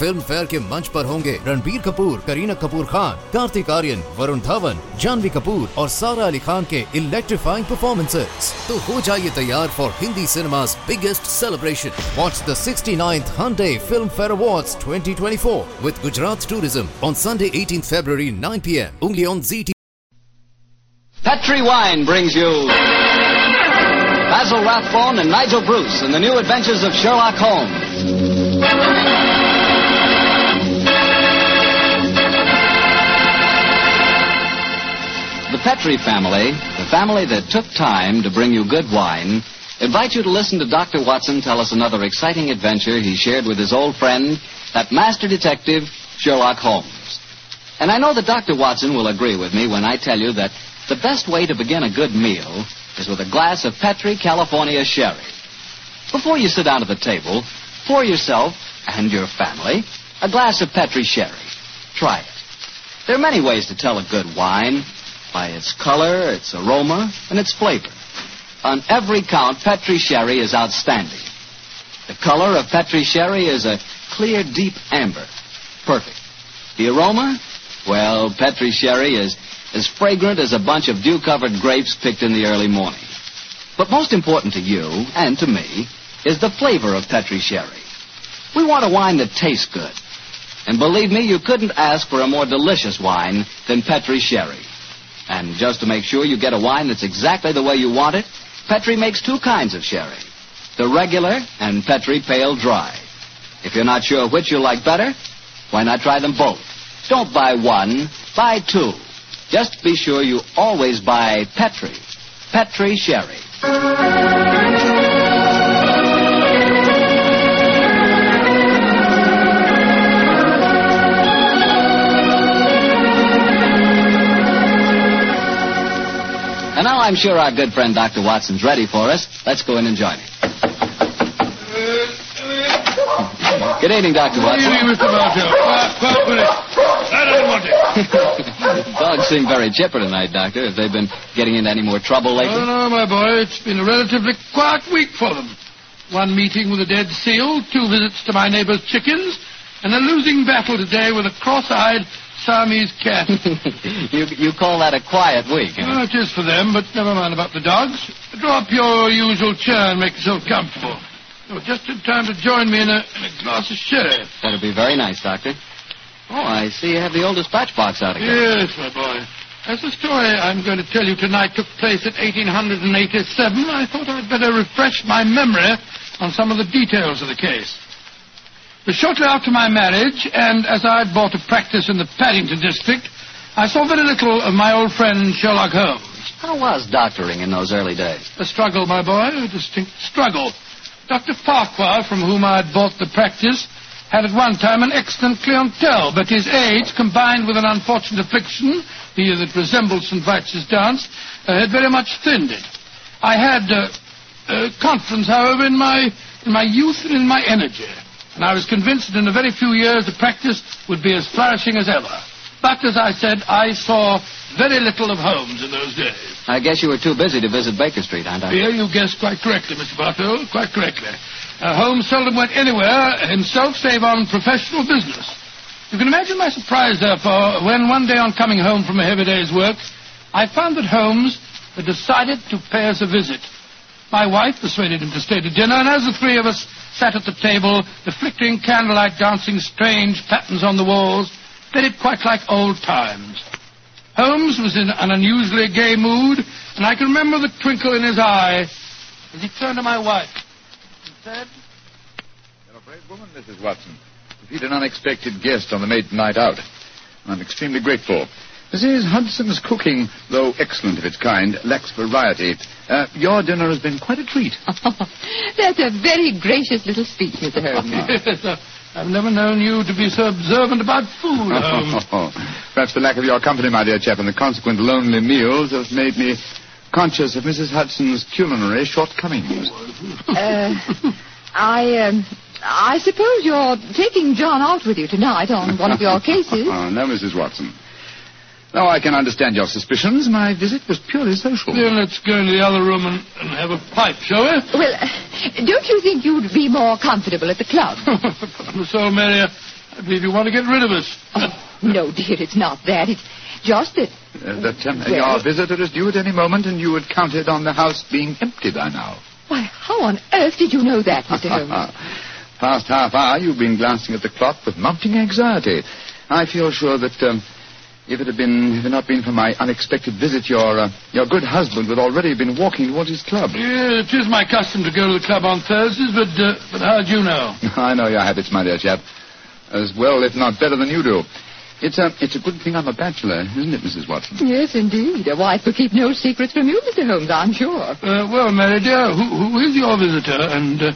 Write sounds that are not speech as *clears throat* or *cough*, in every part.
Film fair के मंच पर होंगे रणबीर कपूर करीना कपूर खान कार्तिक आर्यन वरुण धवन जानवी कपूर और सारा अली खान के इलेक्ट्रीफाइंग परफॉर्मेंसेस तो हो जाइए तैयार for Hindi cinema's biggest celebration. Watch the 69th Hyundai Film Fair Awards 2024 with Gujarat Tourism on Sunday 18th February 9 p.m. only on ZT. Petri Wine brings you Basil Rathbone and Nigel Bruce in the new adventures of Sherlock Holmes. The Petri family, the family that took time to bring you good wine, invite you to listen to Dr. Watson tell us another exciting adventure he shared with his old friend, that master detective, Sherlock Holmes. And I know that Dr. Watson will agree with me when I tell you that the best way to begin a good meal is with a glass of Petri California sherry. Before you sit down at the table, pour yourself and your family a glass of Petri sherry. Try it. There are many ways to tell a good wine by its color, its aroma, and its flavor. On every count, Petri sherry is outstanding. The color of Petri sherry is a clear, deep amber. Perfect. The aroma? Well, Petri sherry is as fragrant as a bunch of dew-covered grapes picked in the early morning. But most important to you and to me is the flavor of Petri sherry. We want a wine that tastes good. And believe me, you couldn't ask for a more delicious wine than Petri sherry. And just to make sure you get a wine that's exactly the way you want it, Petri makes two kinds of sherry. The regular and Petri Pale Dry. If you're not sure which you like better, why not try them both? Don't buy one, buy two. Just be sure you always buy Petri. Petri Sherry. I'm sure our good friend Dr. Watson's ready for us. Let's go in and join him. Good evening, Dr. Watson. Good evening, Mr. Marshall. Quiet, quiet. I don't want it. *laughs* Dogs seem very chipper tonight, Doctor. Have they been getting into any more trouble lately? Oh, no, my boy. It's been a relatively quiet week for them. One meeting with a dead seal, two visits to my neighbor's chickens, and a losing battle today with a cross-eyed Siamese cat. *laughs* you, you call that a quiet week, huh? oh, it is for them, but never mind about the dogs. Draw up your usual chair and make yourself comfortable. You're just in time to join me in a, in a glass of sherry. That'll be very nice, Doctor. Oh, I see you have the old dispatch box out again. Yes, my boy. As the story I'm going to tell you tonight took place at 1887, I thought I'd better refresh my memory on some of the details of the case. But shortly after my marriage, and as I had bought a practice in the Paddington district, I saw very little of my old friend Sherlock Holmes. How was doctoring in those early days? A struggle, my boy, a distinct struggle. Dr. Farquhar, from whom I had bought the practice, had at one time an excellent clientele, but his age, combined with an unfortunate affliction, the year that resembles St. Vitus's dance, uh, had very much thinned it. I had uh, uh, confidence, however, in my, in my youth and in my energy, and I was convinced that in a very few years the practice would be as flourishing as ever. But, as I said, I saw very little of Holmes in those days. I guess you were too busy to visit Baker Street, huh, I? Here you guessed quite correctly, Mr. Bartell, quite correctly. Uh, Holmes seldom went anywhere himself save on professional business. You can imagine my surprise, therefore, when one day on coming home from a heavy day's work, I found that Holmes had decided to pay us a visit. My wife persuaded him to stay to dinner, and as the three of us sat at the table, the flickering candlelight dancing strange patterns on the walls, did it quite like old times. Holmes was in an unusually gay mood, and I can remember the twinkle in his eye as he turned to my wife and said, You're a brave woman, Mrs. Watson. To feed an unexpected guest on the maiden night out. I'm extremely grateful. Mrs. Hudson's cooking, though excellent of its kind, lacks variety. Uh, your dinner has been quite a treat. *laughs* That's a very gracious little speech, Mr. Holmes. *laughs* yes, uh, I've never known you to be so observant about food, Holmes. *laughs* Perhaps the lack of your company, my dear chap, and the consequent lonely meals have made me conscious of Mrs. Hudson's culinary shortcomings. Uh, I, um, I suppose you're taking John out with you tonight on one of your cases. Oh, no, Mrs. Watson. Though I can understand your suspicions, my visit was purely social. Then let's go into the other room and, and have a pipe, shall we? Well, uh, don't you think you'd be more comfortable at the club? *laughs* so, Mary, I believe you want to get rid of us. oh, no, dear, it's not that. It's just that. Uh, that um, Well- your visitor is due at any moment, and you had counted on the house being empty by now. Why, how on earth did you know that, Mr. Holmes? *laughs* Past half hour, you've been glancing at the clock with mounting anxiety. I feel sure that um, if it had been, if it had not been for my unexpected visit, your uh, your good husband would already have been walking towards his club. Yeah, it is my custom to go to the club on Thursdays, but, uh, but how'd you know? *laughs* I know your habits, my dear chap, as well, if not better than you do. It's a it's a good thing I'm a bachelor, isn't it, Mrs. Watson? Yes, indeed. A wife will keep no secrets from you, Mr. Holmes, I'm sure. Uh, well, Mary dear, who, who is your visitor, and uh,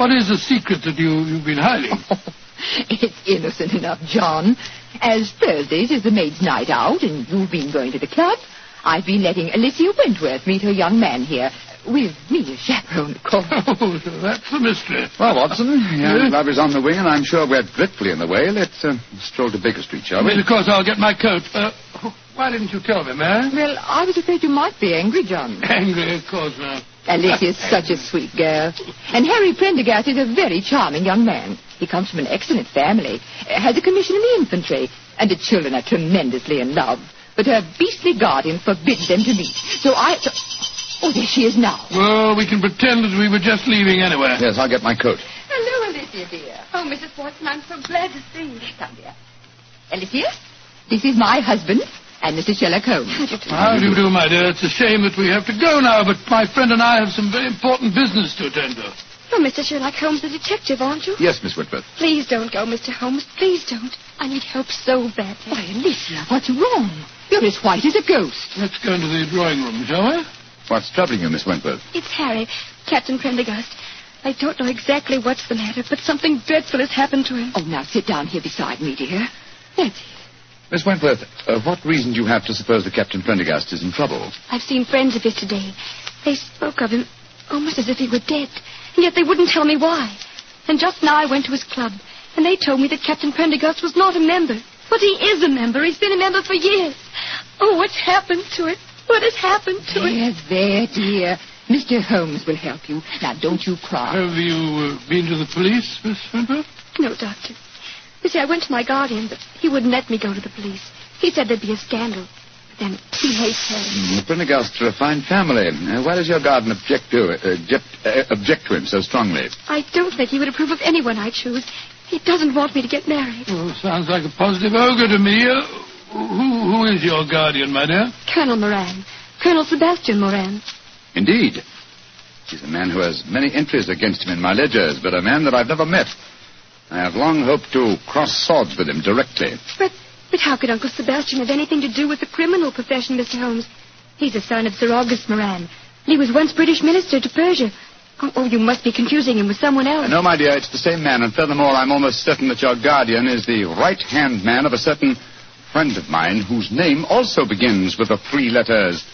what is the secret that you, you've been hiding? *laughs* *laughs* It's innocent enough, John. As Thursdays is the maid's night out, and you've been going to the club, I've been letting Alicia Wentworth meet her young man here. With me as chaperone, of *laughs* course. oh, that's the mystery. Well, Watson, your love is on the wing, and I'm sure we're dreadfully in the way. Let's uh, stroll to Baker Street, shall we? Well, of course, I'll get my coat. Uh, why didn't you tell me, Mary? Well, I was afraid you might be angry, John. *laughs* Angry, of course, now. Alicia's such a sweet girl. And Harry Prendergast is a very charming young man. He comes from an excellent family, has a commission in the infantry, and the children are tremendously in love. But her beastly guardian forbids them to meet. So I... Oh, there she is now. Well, we can pretend that we were just leaving anyway. Yes, I'll get my coat. Hello, Alicia, dear. Oh, Mrs. Watson, I'm so glad to see you. Come, here. Alicia, this is my husband and Mr. Sherlock Holmes. How do you do, my dear? It's a shame that we have to go now, but my friend and I have some very important business to attend to. You're Mr. Sherlock Holmes, the detective, aren't you? Yes, Miss Wentworth. Please don't go, Mr. Holmes. Please don't. I need help so badly. Why, Alicia, what's wrong? You're as white as a ghost. Let's go into the drawing room, shall we? What's troubling you, Miss Wentworth? It's Harry, Captain Prendergast. I don't know exactly what's the matter, but something dreadful has happened to him. Oh, now sit down here beside me, dear. That's it. Miss Wentworth, uh, what reason do you have to suppose that Captain Prendergast is in trouble? I've seen friends of his today. They spoke of him almost as if he were dead, and yet they wouldn't tell me why. And just now I went to his club, and they told me that Captain Prendergast was not a member. But he is a member. He's been a member for years. Oh, what's happened to it? What has happened to it? There, there, dear. Mr. Holmes will help you. Now, don't you cry. Have you uh, been to the police, Miss Wentworth? No, Doctor. You see, I went to my guardian, but he wouldn't let me go to the police. He said there'd be a scandal. But then he hates Harry. The Prendergasts are a fine family. Uh, why does your garden object to uh, object, uh, object to him so strongly? I don't think he would approve of anyone I choose. He doesn't want me to get married. Well, sounds like a positive ogre to me. Uh, who, who is your guardian, my dear? Colonel Moran. Colonel Sebastian Moran. Indeed. He's a man who has many entries against him in my ledgers, but a man that I've never met. I have long hoped to cross swords with him directly. But, but how could Uncle Sebastian have anything to do with the criminal profession, Mr. Holmes? He's the son of Sir August Moran. He was once British minister to Persia. Oh, oh, you must be confusing him with someone else. No, my dear, it's the same man, and furthermore, I'm almost certain that your guardian is the right-hand man of a certain friend of mine whose name also begins with the three letters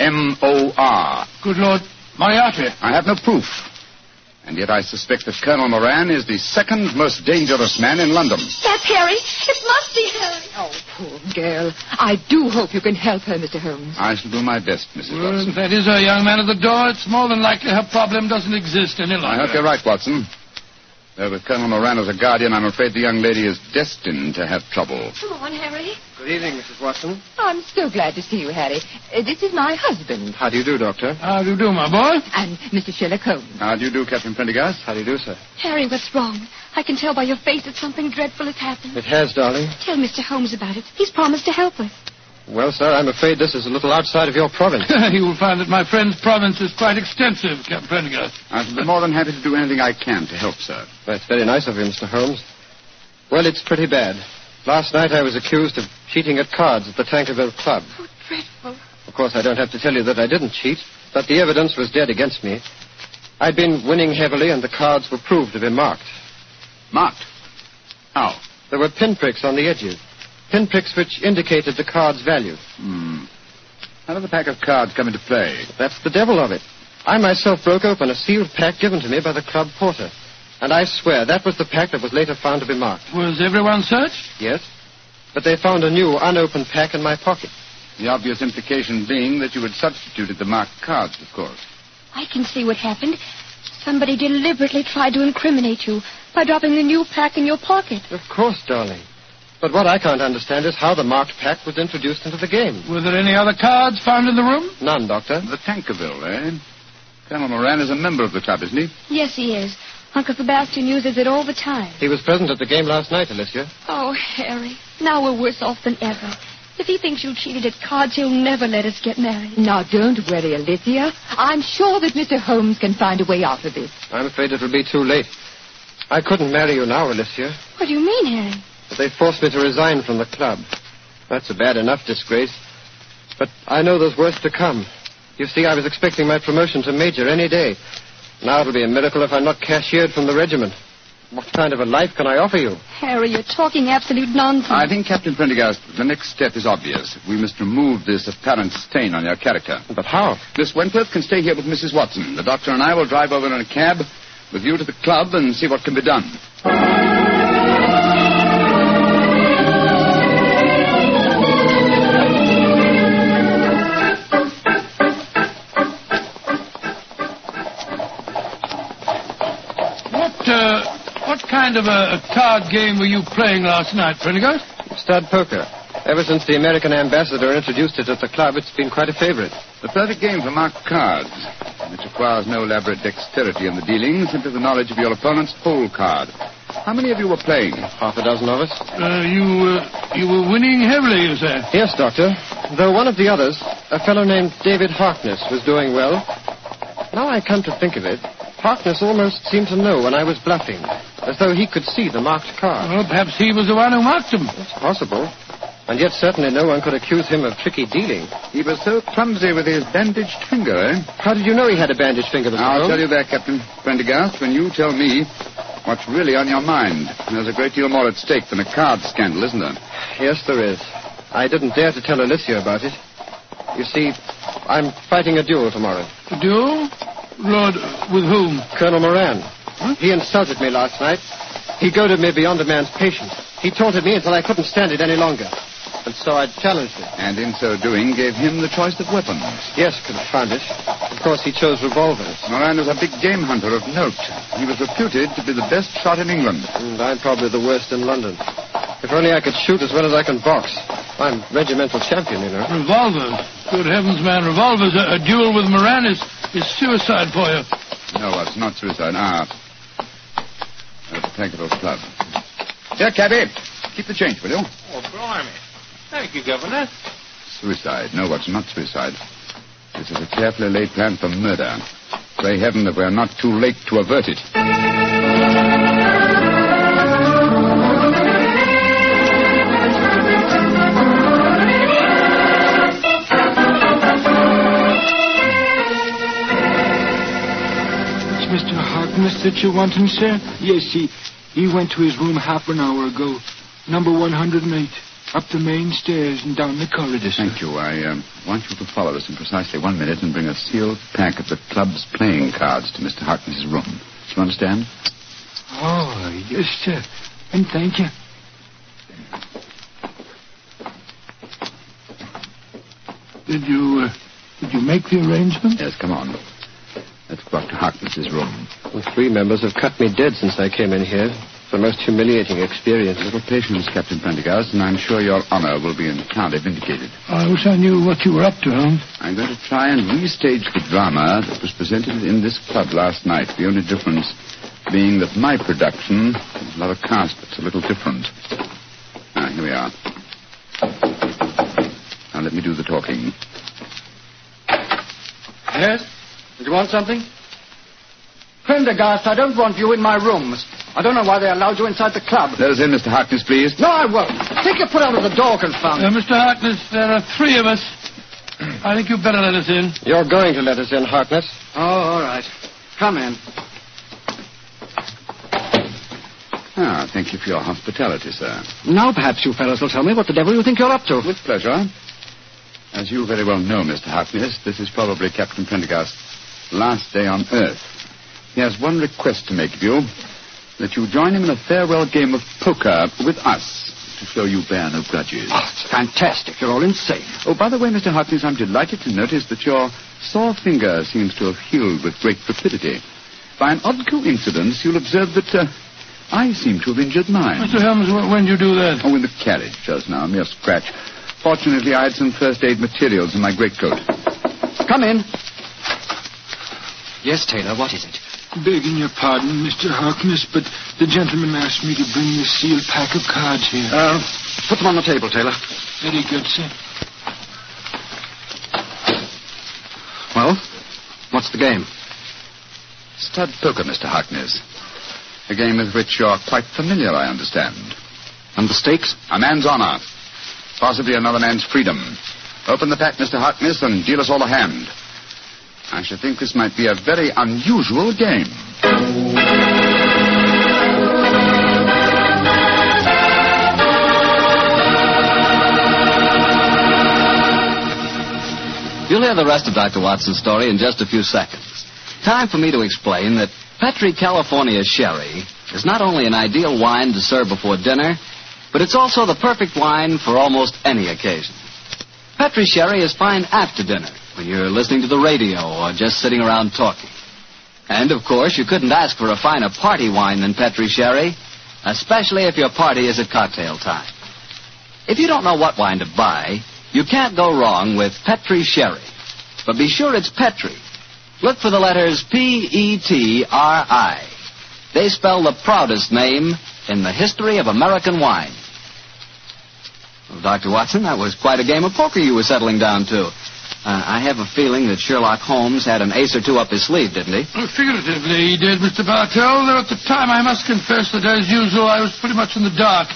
M-O-R. Good Lord, Moriarty. I have no proof. And yet I suspect that Colonel Moran is the second most dangerous man in London. That's Harry. It must be Harry. Oh, poor girl. I do hope you can help her, Mr. Holmes. I shall do my best, Mrs. Well, Watson. if that is her young man at the door, it's more than likely her problem doesn't exist any longer. I hope you're right, Watson. Though with Colonel Moran as a guardian, I'm afraid the young lady is destined to have trouble. Come on, Harry. Good evening, Mrs. Watson. I'm so glad to see you, Harry. Uh, this is my husband. How do you do, Doctor? How do you do, my boy? And Mr. Sherlock Holmes. How do you do, Captain Prendergast? How do you do, sir? Harry, what's wrong? I can tell by your face that something dreadful has happened. It has, darling. Tell Mr. Holmes about it. He's promised to help us. Well, sir, I'm afraid this is a little outside of your province. *laughs* you will find that my friend's province is quite extensive, Captain Prendergast. I shall be more than happy to do anything I can to help, sir. That's very nice of you, Mr. Holmes. Well, it's pretty bad. Last night I was accused of cheating at cards at the Tankerville Club. Oh, dreadful. Of course, I don't have to tell you that I didn't cheat, but the evidence was dead against me. I'd been winning heavily, and the cards were proved to be marked. Marked. How? There were pinpricks on the edges. Pinpricks which indicated the card's value. Hmm. How did the pack of cards come into play? That's the devil of it. I myself broke open a sealed pack given to me by the club porter. And I swear that was the pack that was later found to be marked. Was everyone searched? Yes? but they found a new unopened pack in my pocket. The obvious implication being that you had substituted the marked cards, of course. I can see what happened. Somebody deliberately tried to incriminate you by dropping the new pack in your pocket. Of course, darling. But what I can't understand is how the marked pack was introduced into the game. Were there any other cards found in the room? None, Doctor. The Tankerville, eh? Colonel Moran is a member of the club, isn't he? Yes, he is. Uncle Sebastian uses it all the time. He was present at the game last night, Alicia. Oh, Harry, now we're worse off than ever. If he thinks you cheated at cards, he'll never let us get married. Now, don't worry, Alicia. I'm sure that Mr. Holmes can find a way out of this. I'm afraid it'll be too late. I couldn't marry you now, Alicia. What do you mean, Harry? But they forced me to resign from the club. That's a bad enough disgrace. But I know there's worse to come. You see, I was expecting my promotion to major any day. Now it'll be a miracle if I'm not cashiered from the regiment. What kind of a life can I offer you? Harry, you're talking absolute nonsense. I think, Captain Prendergast, the next step is obvious. We must remove this apparent stain on your character. But how? Miss Wentworth can stay here with Mrs. Watson. The doctor and I will drive over in a cab with you to the club and see what can be done. Kind of a, a card game were you playing last night, Prendergast? Stud poker. Ever since the American ambassador introduced it at the club, it's been quite a favorite. The perfect game for marked cards. It requires no elaborate dexterity in the dealing, simply the knowledge of your opponent's hole card. How many of you were playing? Half a dozen of us. Uh, you, uh, you were winning heavily, you say? Yes, Doctor. Though one of the others, a fellow named David Harkness, was doing well. Now I come to think of it, Harkness almost seemed to know when I was bluffing, as though he could see the marked card. Well, perhaps he was the one who marked them. It's possible. And yet certainly no one could accuse him of tricky dealing. He was so clumsy with his bandaged finger, eh? How did you know he had a bandaged finger, Mr. I'll tell you that, Captain Prendergast, when you tell me what's really on your mind. There's a great deal more at stake than a card scandal, isn't there? Yes, there is. I didn't dare to tell Alicia about it. You see, I'm fighting a duel tomorrow. A duel? Lord, with whom? Colonel Moran. He insulted me last night. He goaded me beyond a man's patience. He taunted me until I couldn't stand it any longer. And so I challenged him. And in so doing, gave him the choice of weapons. Yes, confound it. Of course, he chose revolvers. Moran was a big game hunter of note. He was reputed to be the best shot in England. And I'm probably the worst in London. If only I could shoot as well as I can box. I'm regimental champion, you know. Revolvers. Good heavens, man. Revolvers. A, a duel with Moran is, is suicide for you. No, it's not suicide. Ah. At the Tankerville Club. Here, cabby. Keep the change, will you? Oh, blimey. Thank you, Governor. Suicide. No, what's not suicide. This is a carefully laid plan for murder. Pray heaven that we're not too late to avert it. Mr. Harkness that you're wanting, sir? Yes, he, he went to his room half an hour ago. Number 108. Up the main stairs and down the corridor, sir. Thank you. I um, want you to follow us in precisely one minute and bring a sealed pack of the club's playing cards to Mr. Harkness's room. Do you understand? Oh, yes, sir. And thank you. Did you, uh, did you make the arrangement? Yes, come on. Let's go up to Harkness's room. Well, three members have cut me dead since I came in here. It's the most humiliating experience. A little patience, Captain Prendergast, and I'm sure your honor will be entirely vindicated. I wish I knew what you were up to, Holmes. I'm going to try and restage the drama that was presented in this club last night. The only difference being that my production is a lot of cast that's a little different. Ah, here we are. Now let me do the talking. Yes? Did you want something? Prendergast, I don't want you in my rooms. I don't know why they allowed you inside the club. Let us in, Mr. Harkness, please. No, I won't. Take your foot out of the door, confound Uh, it. Mr. Harkness, there are three of us. I think you'd better let us in. You're going to let us in, Harkness. Oh, all right. Come in. Ah, thank you for your hospitality, sir. Now perhaps you fellows will tell me what the devil you think you're up to. With pleasure. As you very well know, Mr. Harkness, this is probably Captain Prendergast's last day on Earth. He has one request to make of you that you join him in a farewell game of poker with us. to show you bear no grudges. Oh, it's fantastic. You're all insane. Oh, by the way, Mr. Harkness, I'm delighted to notice that your sore finger seems to have healed with great rapidity. By an odd coincidence, you'll observe that uh, I seem to have injured mine. Mr. Holmes, wh- when did you do that? Oh, in the carriage just now, a mere scratch. Fortunately, I had some first aid materials in my greatcoat. Come in. Yes, Taylor, what is it? Begging your pardon, Mr. Harkness, but the gentleman asked me to bring the sealed pack of cards here. Uh, put them on the table, Taylor. Very good, sir. Well, what's the game? Stud poker, Mr. Harkness. A game with which you're quite familiar, I understand. And the stakes? A man's honor. Possibly another man's freedom. Open the pack, Mr. Harkness, and deal us all a hand. I should think this might be a very unusual game. You'll hear the rest of Dr. Watson's story in just a few seconds. Time for me to explain that Petri California Sherry is not only an ideal wine to serve before dinner, but it's also the perfect wine for almost any occasion. Petri Sherry is fine after dinner when you're listening to the radio or just sitting around talking. And of course, you couldn't ask for a finer party wine than Petri Sherry, especially if your party is at cocktail time. If you don't know what wine to buy, you can't go wrong with Petri Sherry. But be sure it's Petri. Look for the letters P-E-T-R-I. They spell the proudest name in the history of American wine. Well, Dr. Watson, that was quite a game of poker you were settling down to. Uh, I have a feeling that Sherlock Holmes had an ace or two up his sleeve, didn't he? Well, figuratively, he did, Mr. Bartell, though at the time I must confess that, as usual, I was pretty much in the dark.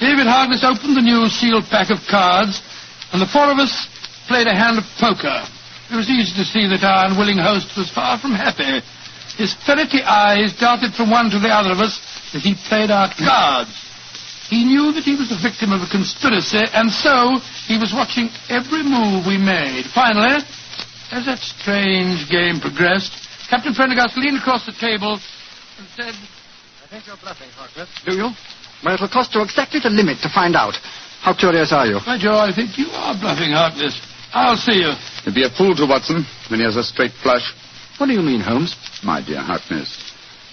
David Harkness opened the new sealed pack of cards, and the four of us played a hand of poker. It was easy to see that our unwilling host was far from happy. His ferrety eyes darted from one to the other of us as he played our cards. He knew that he was the victim of a conspiracy, and so he was watching every move we made. Finally, as that strange game progressed, Captain Prendergast leaned across the table and said, I think you're bluffing, Harkness. Do you? Well, it'll cost you exactly the limit to find out. How curious are you? By Joe, I think you are bluffing, Harkness. I'll see you. You'd be a fool to, Watson, when he has a straight flush. What do you mean, Holmes? My dear Harkness,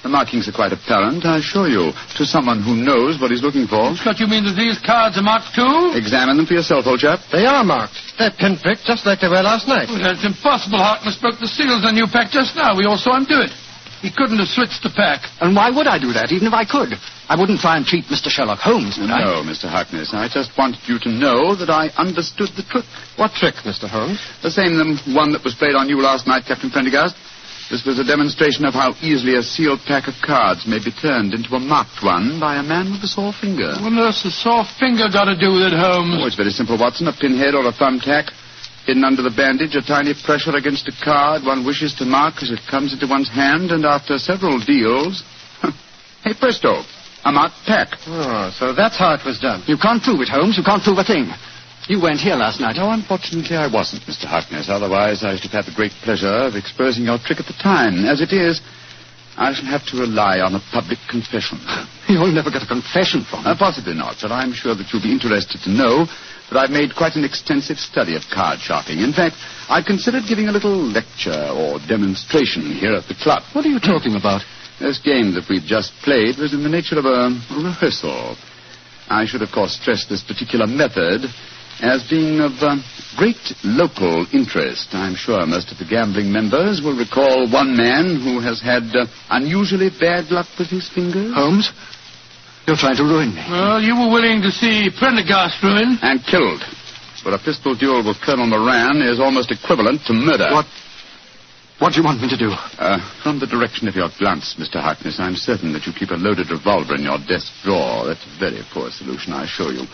the markings are quite apparent, I assure you, to someone who knows what he's looking for. Scott, you mean that these cards are marked too? Examine them for yourself, old chap. They are marked. They're pinpricked just like they were last night. Well, that's impossible. Harkness broke the seals on your pack just now. We all saw him do it. He couldn't have switched the pack. And why would I do that, even if I could? I wouldn't try and cheat Mr. Sherlock Holmes, would I? No, Mr. Harkness. I just wanted you to know that I understood the trick. What trick, Mr. Holmes? The same one that was played on you last night, Captain Prendergast. This was a demonstration of how easily a sealed pack of cards may be turned into a marked one by a man with a sore finger. What on earth's the sore finger got to do with it, Holmes? Oh, it's very simple, Watson. A pinhead or a thumbtack. Hidden under the bandage, a tiny pressure against a card one wishes to mark as it comes into one's hand, and after several deals, *laughs* hey presto, a marked pack. Oh, so that's how it was done. You can't prove it, Holmes. You can't prove a thing. You weren't here last night. No, unfortunately I wasn't, Mr. Harkness. Otherwise, I should have had the great pleasure of exposing your trick at the time. As it is, I shall have to rely on a public confession. *laughs* You'll never get a confession from me. Uh, possibly not, but I'm sure that you'll be interested to know that I've made quite an extensive study of card sharping. In fact, I've considered giving a little lecture or demonstration here at the club. What are you talking about? This game that we've just played was in the nature of a rehearsal. I should, of course, stress this particular method as being of uh, great local interest. I'm sure most of the gambling members will recall one man who has had uh, unusually bad luck with his fingers. Holmes, you're trying to ruin me. Well, you were willing to see Prendergast ruined. And killed. But a pistol duel with Colonel Moran is almost equivalent to murder. What? What do you want me to do? Uh, from the direction of your glance, Mr. Harkness, I'm certain that you keep a loaded revolver in your desk drawer. That's a very poor solution, I assure you.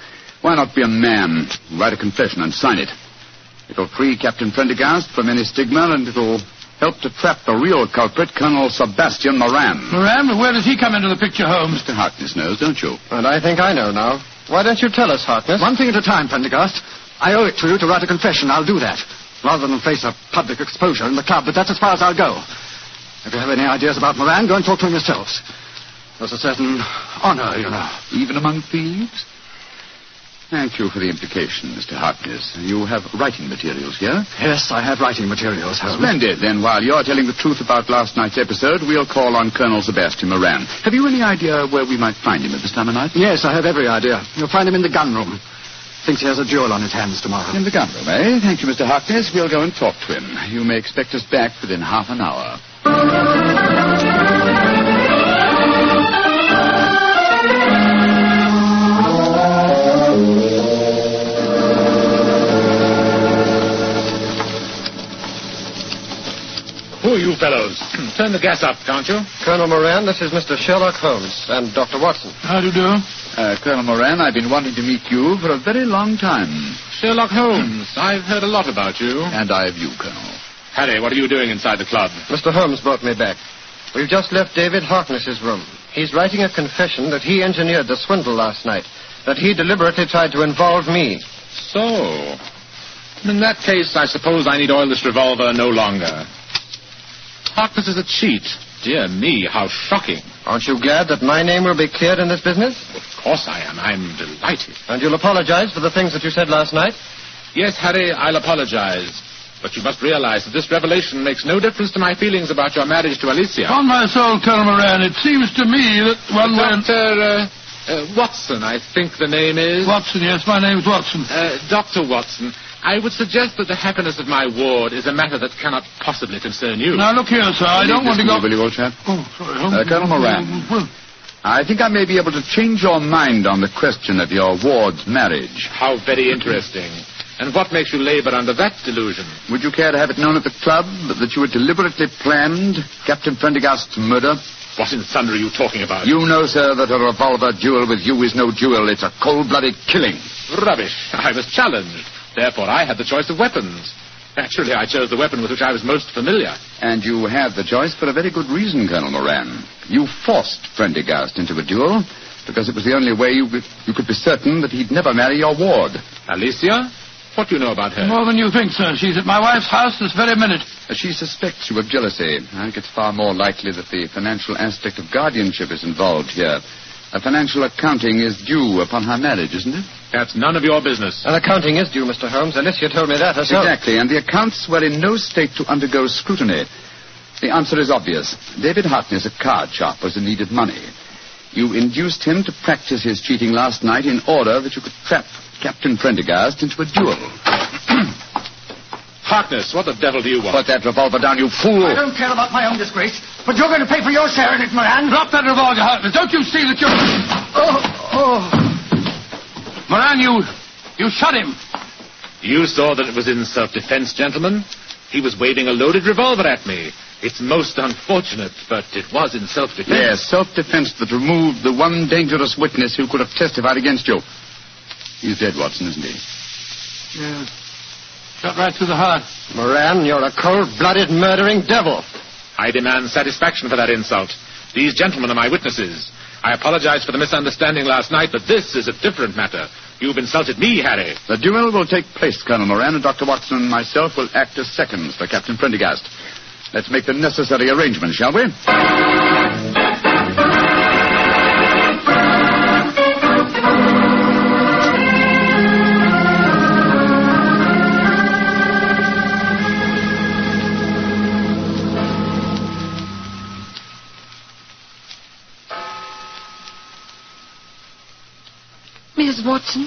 Why not be a man, write a confession, and sign it? It'll free Captain Prendergast from any stigma, and it'll help to trap the real culprit, Colonel Sebastian Moran. Moran, where does he come into the picture, Holmes? Mr. Harkness knows, don't you? And I think I know now. Why don't you tell us, Harkness? One thing at a time, Prendergast. I owe it to you to write a confession. I'll do that. Rather than face a public exposure in the club, but that's as far as I'll go. If you have any ideas about Moran, go and talk to him yourselves. There's a certain honor, you know. Even among thieves? Thank you for the implication, Mr. Harkness. You have writing materials here? Yes, I have writing materials, Holmes. Splendid. Then while you're telling the truth about last night's episode, we'll call on Colonel Sebastian Moran. Have you any idea where we might find him at this time of night? Yes, I have every idea. You'll find him in the gun room. Thinks he has a duel on his hands tomorrow. In the gun room, eh? Thank you, Mr. Harkness. We'll go and talk to him. You may expect us back within half an hour. You fellows? Turn the gas up, can't you? Colonel Moran, this is Mr. Sherlock Holmes and Dr. Watson. How do you do? Uh, Colonel Moran, I've been wanting to meet you for a very long time. Sherlock Holmes. I've heard a lot about you. And I of you, Colonel. Harry, what are you doing inside the club? Mr. Holmes brought me back. We've just left David Harkness's room. He's writing a confession that he engineered the swindle last night, that he deliberately tried to involve me. So. In that case, I suppose I need oil this revolver no longer. Harkness is a cheat. Dear me, how shocking. Aren't you glad that my name will be cleared in this business? Of course I am. I'm delighted. And you'll apologize for the things that you said last night? Yes, Harry, I'll apologize. But you must realize that this revelation makes no difference to my feelings about your marriage to Alicia. On my soul, Colonel Moran, it seems to me that one way... Dr. Uh, uh, Watson, I think the name is. Watson, yes, my name's Watson. Uh, Dr. Watson, I would suggest that the happiness of my ward is a matter that cannot possibly concern you. Now, look here, sir, I don't want to go... Will you, old chap? Oh, sorry. Uh, Colonel Moran. Well, I think I may be able to change your mind on the question of your ward's marriage. How very interesting. And what makes you labor under that delusion? Would you care to have it known at the club that you had deliberately planned Captain Prendergast's murder? What in thunder are you talking about? You know, sir, that a revolver duel with you is no duel. It's a cold-blooded killing. Rubbish. I was challenged. Therefore, I had the choice of weapons. Naturally, I chose the weapon with which I was most familiar. And you had the choice for a very good reason, Colonel Moran. You forced Prendergast into a duel because it was the only way you could, you could be certain that he'd never marry your ward. Alicia? What do you know about her? More than you think, sir. She's at my wife's house this very minute. Uh, She suspects you of jealousy. I think it's far more likely that the financial aspect of guardianship is involved here. A financial accounting is due upon her marriage, isn't it? That's none of your business. An accounting is due, Mr. Holmes. Alicia told me that herself. Exactly, and the accounts were in no state to undergo scrutiny. The answer is obvious. David Harkness, a card sharp, was in need of money. You induced him to practice his cheating last night in order that you could trap Captain Prendergast into a duel. *clears throat* Harkness, what the devil do you want? Put that revolver down, you fool. I don't care about my own disgrace, but you're going to pay for your share in it, Moran. Drop that revolver, Harkness. Don't you see that you're... Oh, oh. Moran, you... You shot him. You saw that it was in self-defense, gentlemen. He was waving a loaded revolver at me. It's most unfortunate, but it was in self-defense. Yes, self-defense that removed the one dangerous witness who could have testified against you. He's dead, Watson, isn't he? Yes. Shot right through the heart. Moran, you're a cold-blooded, murdering devil. I demand satisfaction for that insult. These gentlemen are my witnesses. I apologize for the misunderstanding last night, but this is a different matter. You've insulted me, Harry. The duel will take place, Colonel Moran, and Dr. Watson and myself will act as seconds for Captain Prendergast. Let's make the necessary arrangements, shall we? Watson,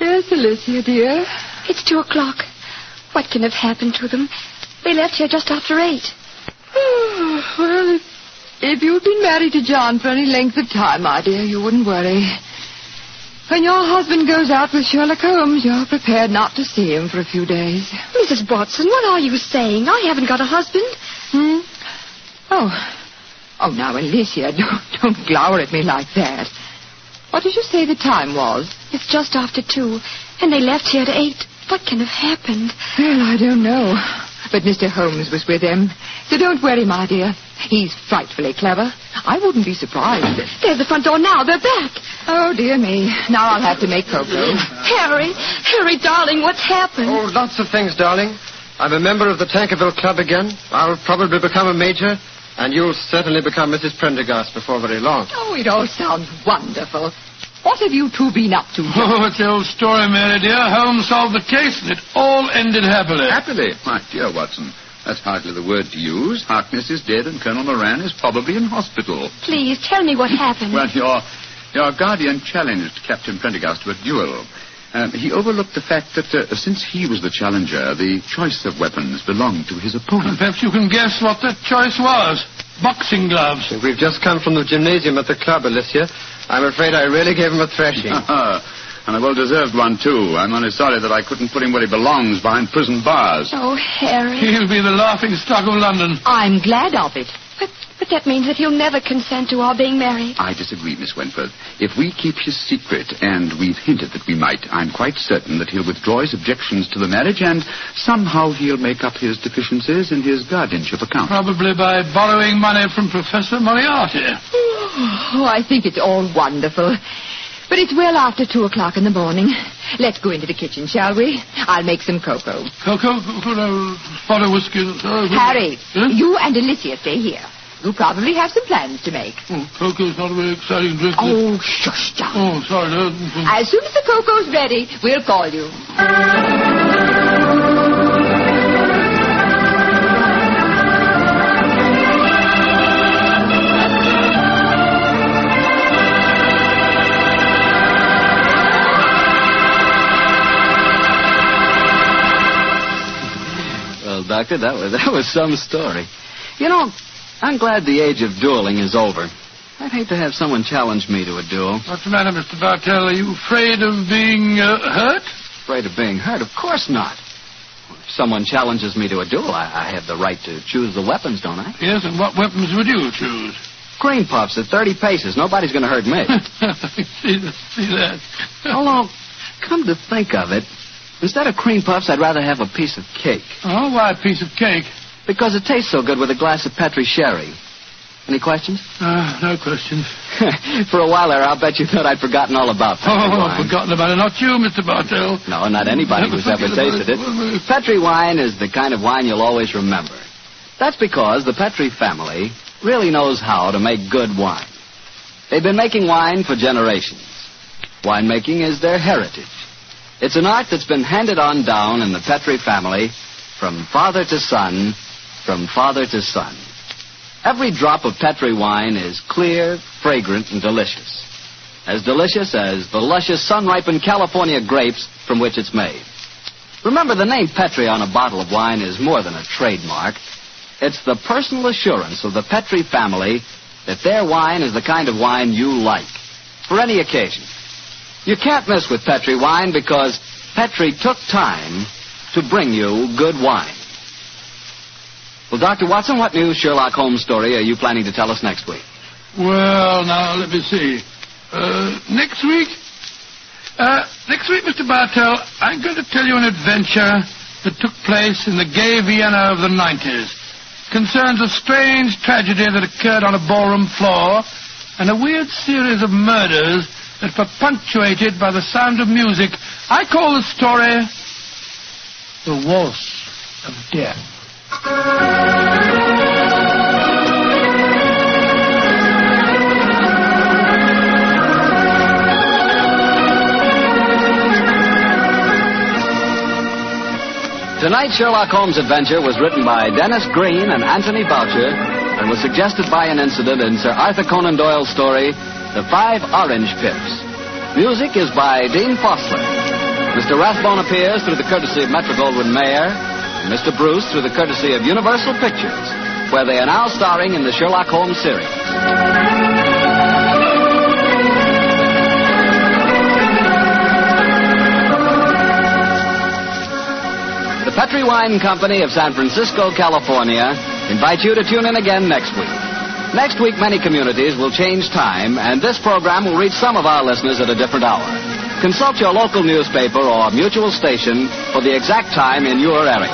Yes, Alicia, dear. it's two o'clock. What can have happened to them? They left here just after eight. *sighs* well, if, if you'd been married to John for any length of time, my dear, you wouldn't worry. When your husband goes out with Sherlock Holmes, you're prepared not to see him for a few days. Mrs. Watson, what are you saying? I haven't got a husband. Hmm? Oh. Oh, now, Alicia, *laughs* don't, don't glower at me like that. What did you say the time was? It's just after two, and they left here at eight. What can have happened? Well, I don't know. But Mr. Holmes was with him. So don't worry, my dear. He's frightfully clever. I wouldn't be surprised. There's the front door now. They're back. Oh, dear me. Now I'll have to make cocoa. Harry, Harry, darling, what's happened? Oh, lots of things, darling. I'm a member of the Tankerville Club again. I'll probably become a major, and you'll certainly become Mrs. Prendergast before very long. Oh, it all sounds wonderful. What have you two been up to? *laughs* Oh, it's the old story, Mary dear. Holmes solved the case, and it all ended happily. Happily? My dear Watson, that's hardly the word to use. Harkness is dead, and Colonel Moran is probably in hospital. Please, tell me what happened. Well, your, your guardian challenged Captain Prendergast to a duel. Um, he overlooked the fact that uh, since he was the challenger, the choice of weapons belonged to his opponent. Perhaps you can guess what the choice was. Boxing gloves. We've just come from the gymnasium at the club, Alicia. I'm afraid I really gave him a thrashing. *laughs* and a well-deserved one, too. I'm only sorry that I couldn't put him where he belongs, behind prison bars. Oh, Harry. He'll be the laughing stock of London. I'm glad of it. But, but that means that he'll never consent to our being married. I disagree, Miss Wentworth. If we keep his secret, and we've hinted that we might, I'm quite certain that he'll withdraw his objections to the marriage, and somehow he'll make up his deficiencies in his guardianship account. Probably by borrowing money from Professor Moriarty. *laughs* Oh, I think it's all wonderful. But it's well after two o'clock in the morning. Let's go into the kitchen, shall we? I'll make some cocoa. Cocoa? Could a pot of whiskey? Uh, Harry, you and Alicia stay here. You probably have some plans to make. Oh, cocoa's not a very exciting drink. Oh, shush, John. Oh, sorry. no. As soon as the cocoa's ready, we'll call you. Doctor, that was, *laughs* that was some story. You know, I'm glad the age of dueling is over. I'd hate to have someone challenge me to a duel. What's the matter, Mr. Bartell? Are you afraid of being uh, hurt? Afraid of being hurt? Of course not. If someone challenges me to a duel, I, I have the right to choose the weapons, don't I? Yes, and what weapons would you choose? Cream puffs at 30 paces. Nobody's going to hurt me. *laughs* see, that- see that? Although, come to think of it, instead of cream puffs, I'd rather have a piece of cake. Oh, why a piece of cake? Because it tastes so good with a glass of Petri sherry. Any questions? Uh, no questions. *laughs* For a while there, I'll bet you thought I'd forgotten all about Petri Oh, wine. forgotten about it. Not you, Mr. Bartell. No, not anybody who's ever tasted it. Petri wine is the kind of wine you'll always remember. That's because the Petri family really knows how to make good wine. They've been making wine for generations. Winemaking is their heritage. It's an art that's been handed on down in the Petri family from father to son, from father to son. Every drop of Petri wine is clear, fragrant, and delicious. As delicious as the luscious sun-ripened California grapes from which it's made. Remember, the name Petri on a bottle of wine is more than a trademark. It's the personal assurance of the Petri family that their wine is the kind of wine you like, for any occasion. You can't miss with Petri wine because Petri took time to bring you good wine. Well, Dr. Watson, what new Sherlock Holmes story are you planning to tell us next week? Well, now, let me see. Uh, next week? Uh, next week, Mr. Bartell, I'm going to tell you an adventure that took place in the gay Vienna of the 90s. Concerns a strange tragedy that occurred on a ballroom floor and a weird series of murders that were punctuated by the sound of music. I call the story The Waltz of Death. Tonight's Sherlock Holmes adventure was written by Denis Green and Anthony Boucher and was suggested by an incident in Sir Arthur Conan Doyle's story, The Five Orange Pips. Music is by Dean Fossler. Mr. Rathbone appears through the courtesy of Metro Goldwyn Mayer, and Mr. Bruce through the courtesy of Universal Pictures, where they are now starring in the Sherlock Holmes series. The Petri Wine Company of San Francisco, California, invite you to tune in again next week. Next week, many communities will change time, and this program will reach some of our listeners at a different hour. Consult your local newspaper or mutual station for the exact time in your area.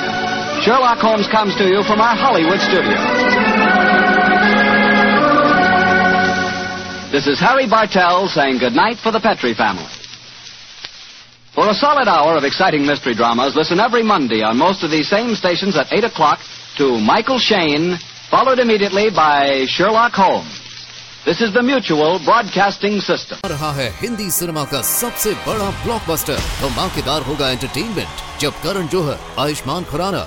Sherlock Holmes comes to you from our Hollywood studio. This is Harry Bartell saying goodnight for the Petri family. For a solid hour of exciting mystery dramas, listen every Monday on most of these same stations at 8 o'clock to Michael Shayne, followed immediately by Sherlock Holmes. This is the Mutual Broadcasting System. आ रहा है Hindi cinema का सबसे बड़ा blockbuster धमाकेदार होगा entertainment जब करण जौहर आयुष्मान खुराना